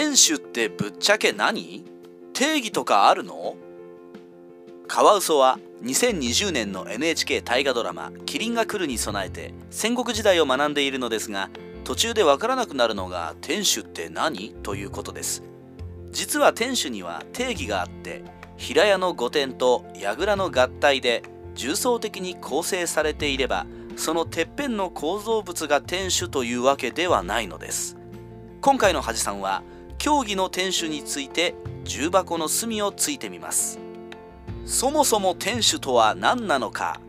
天守ってぶっちゃけ何？定義とかあるの？カワウソは2020年の NHK 大河ドラマ「キリンが来る」に備えて戦国時代を学んでいるのですが途中でわからなくなるのが天守って何？ということです。実は天守には定義があって平屋の御殿と櫓の合体で重層的に構成されていればそのてっぺんの構造物が天守というわけではないのです。今回の恥さんは競技の天守について重箱の隅をついてみます。そもそも天守とは何なのか？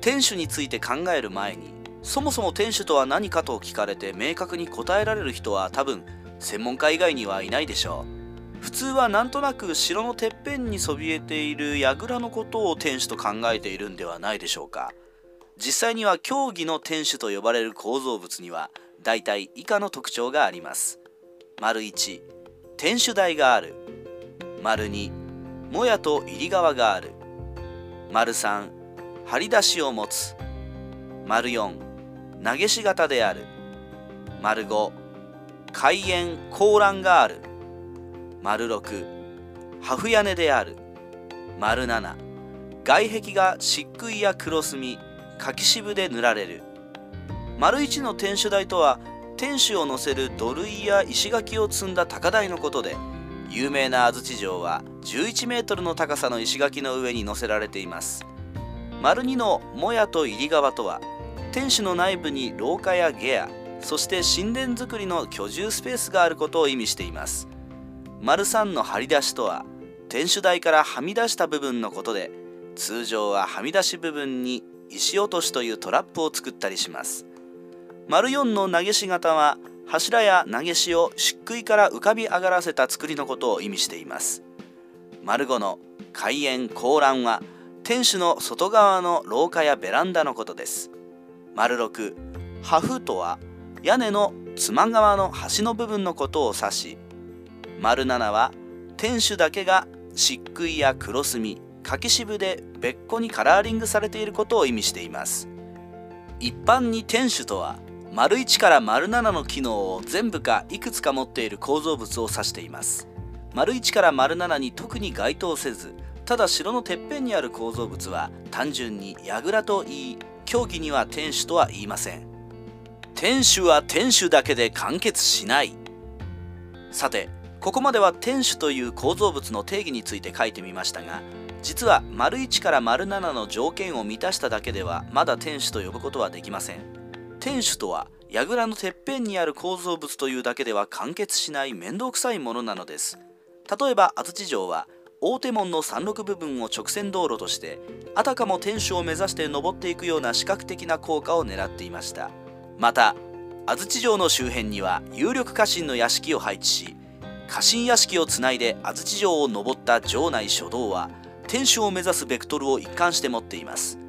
天守について考える前にそもそも天守とは何かと聞かれて明確に答えられる人は多分専門家以外にはいないでしょう。普通はなんとなく城のてっぺんにそびえている櫓のことを天守と考えているんではないでしょうか。実際には競技の天守と呼ばれる構造物には大体以下の特徴があります。丸1天守台がある。丸2もやと入り側がある。丸3張り出しを持つ。丸4投げし型である。丸5開園高欄がある。丸6破風屋根である。丸7外壁が漆喰や黒墨柿渋で塗られる。丸1の天守台とは天守を乗せる土塁や石垣を積んだ高台のことで有名な安土城は11メートルの高さの石垣の上に乗せられています。丸2のもやと入り側とは天守の内部に廊下や下屋そして神殿造りの居住スペースがあることを意味しています。丸3の張り出しとは天守台からはみ出した部分のことで通常ははみ出し部分に石落としというトラップを作ったりします。丸4の投げし型は柱や投げしを漆喰から浮かび上がらせた作りのことを意味しています。丸5の開園高欄は天守の外側の廊下やベランダのことです。丸6破風とは屋根の妻側の端の部分のことを指し丸7は天守だけが漆喰や黒墨柿渋で別個にカラーリングされていることを意味しています。一般に天守とは丸1から丸7の機能を全部かいくつか持っている構造物を指しています。丸1から丸7に特に該当せずただ城のてっぺんにある構造物は単純に櫓と言い競技には天守とは言いません。天守は天守だけで完結しない。さてここまでは天守という構造物の定義について書いてみましたが実は丸1から丸7の条件を満たしただけではまだ天守と呼ぶことはできません。天守とは櫓のてっぺんにある構造物というだけでは完結しない面倒くさいものなのです。例えば安土城は大手門の山麓部分を直線道路としてあたかも天守を目指して登っていくような視覚的な効果を狙っていました。また安土城の周辺には有力家臣の屋敷を配置し家臣屋敷をつないで安土城を登った城内初動は天守を目指すベクトルを一貫して持っています。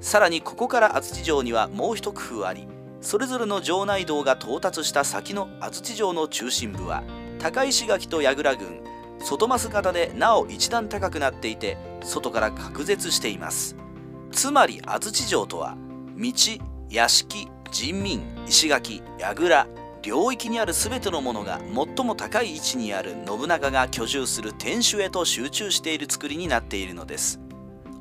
さらにここから安土城にはもう一工夫ありそれぞれの城内道が到達した先の安土城の中心部は高石垣と櫓軍外増型でなお一段高くなっていて外から隔絶しています。つまり安土城とは道屋敷人民石垣櫓領域にある全てのものが最も高い位置にある信長が居住する天守へと集中している作りになっているのです。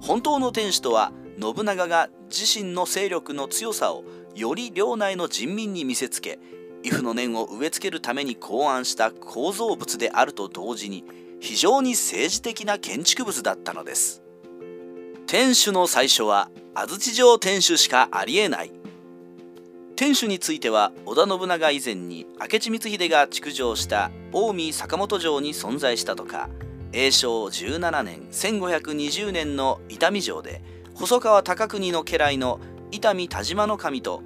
本当の天守とは信長が自身の勢力の強さをより領内の人民に見せつけ畏怖の念を植え付けるために考案した構造物であると同時に非常に政治的な建築物だったのです。天守の最初は安土城天守しかありえない。天守については織田信長以前に明智光秀が築城した近江坂本城に存在したとか永正17年1520年の伊丹城で細川高国の家来の伊丹田島の神と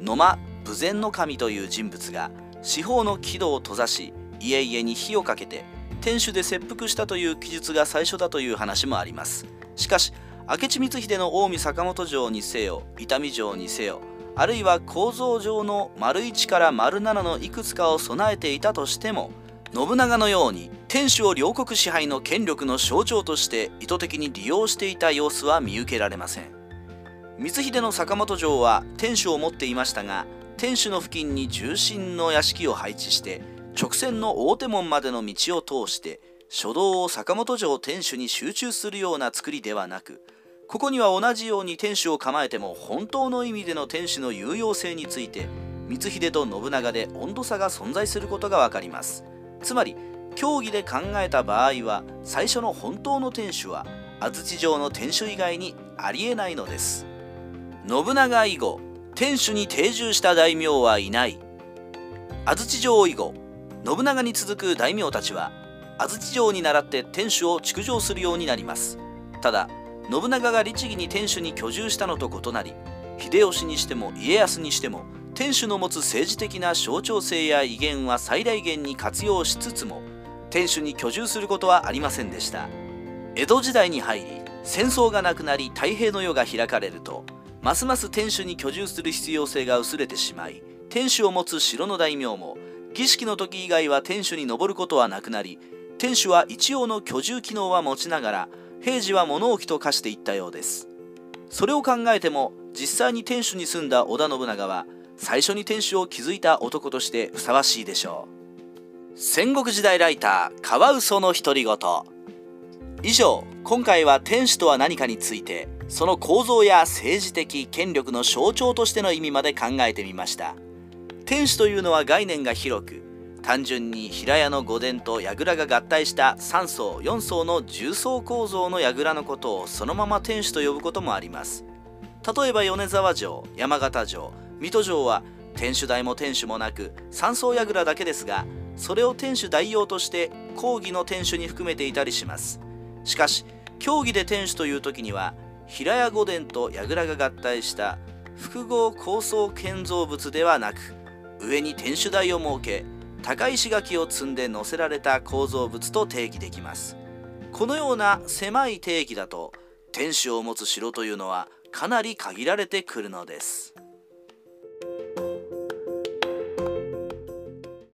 野間武前の神という人物が四方の木戸を閉ざし家々に火をかけて天守で切腹したという記述が最初だという話もあります。しかし明智光秀の近江坂本城にせよ伊丹城にせよあるいは構造上の丸1から丸7のいくつかを備えていたとしても信長のように天守を両国支配の権力の象徴として意図的に利用していた様子は見受けられません。光秀の坂本城は天守を持っていましたが天守の付近に重心の屋敷を配置して直線の大手門までの道を通して書道を坂本城天守に集中するような作りではなくここには同じように天守を構えても本当の意味での天守の有用性について光秀と信長で温度差が存在することが分かります。つまり競技で考えた場合は最初の本当の天守は安土城の天守以外にありえないのです。信長以後天守に定住した大名はいない。安土城以後信長に続く大名たちは安土城に倣って天守を築城するようになります。ただ信長が律儀に天守に居住したのと異なり秀吉にしても家康にしても天守の持つ政治的な象徴性や威厳は最大限に活用しつつも天守に居住することはありませんでした。江戸時代に入り戦争がなくなり太平の世が開かれるとますます天守に居住する必要性が薄れてしまい天守を持つ城の大名も儀式の時以外は天守に登ることはなくなり天守は一応の居住機能は持ちながら平時は物置と化していったようです。それを考えても実際に天守に住んだ織田信長は最初に天守を築いた男としてふさわしいでしょう。戦国時代ライターカワウソの独り言。以上今回は天守とは何かについてその構造や政治的権力の象徴としての意味まで考えてみました。天守というのは概念が広く単純に平屋の御殿と櫓が合体した3層4層の重層構造の櫓のことをそのまま天守と呼ぶこともあります。例えば米沢城山形城水戸城は天守台も天守もなく3層櫓だけですがそれを天守代用として講義の天守に含めていたりします。しかし競技で天守という時には平屋御殿と櫓が合体した複合高層建造物ではなく上に天守台を設け高石垣を積んで載せられた構造物と定義できますこのような狭い定義だと天守を持つ城というのはかなり限られてくるのです。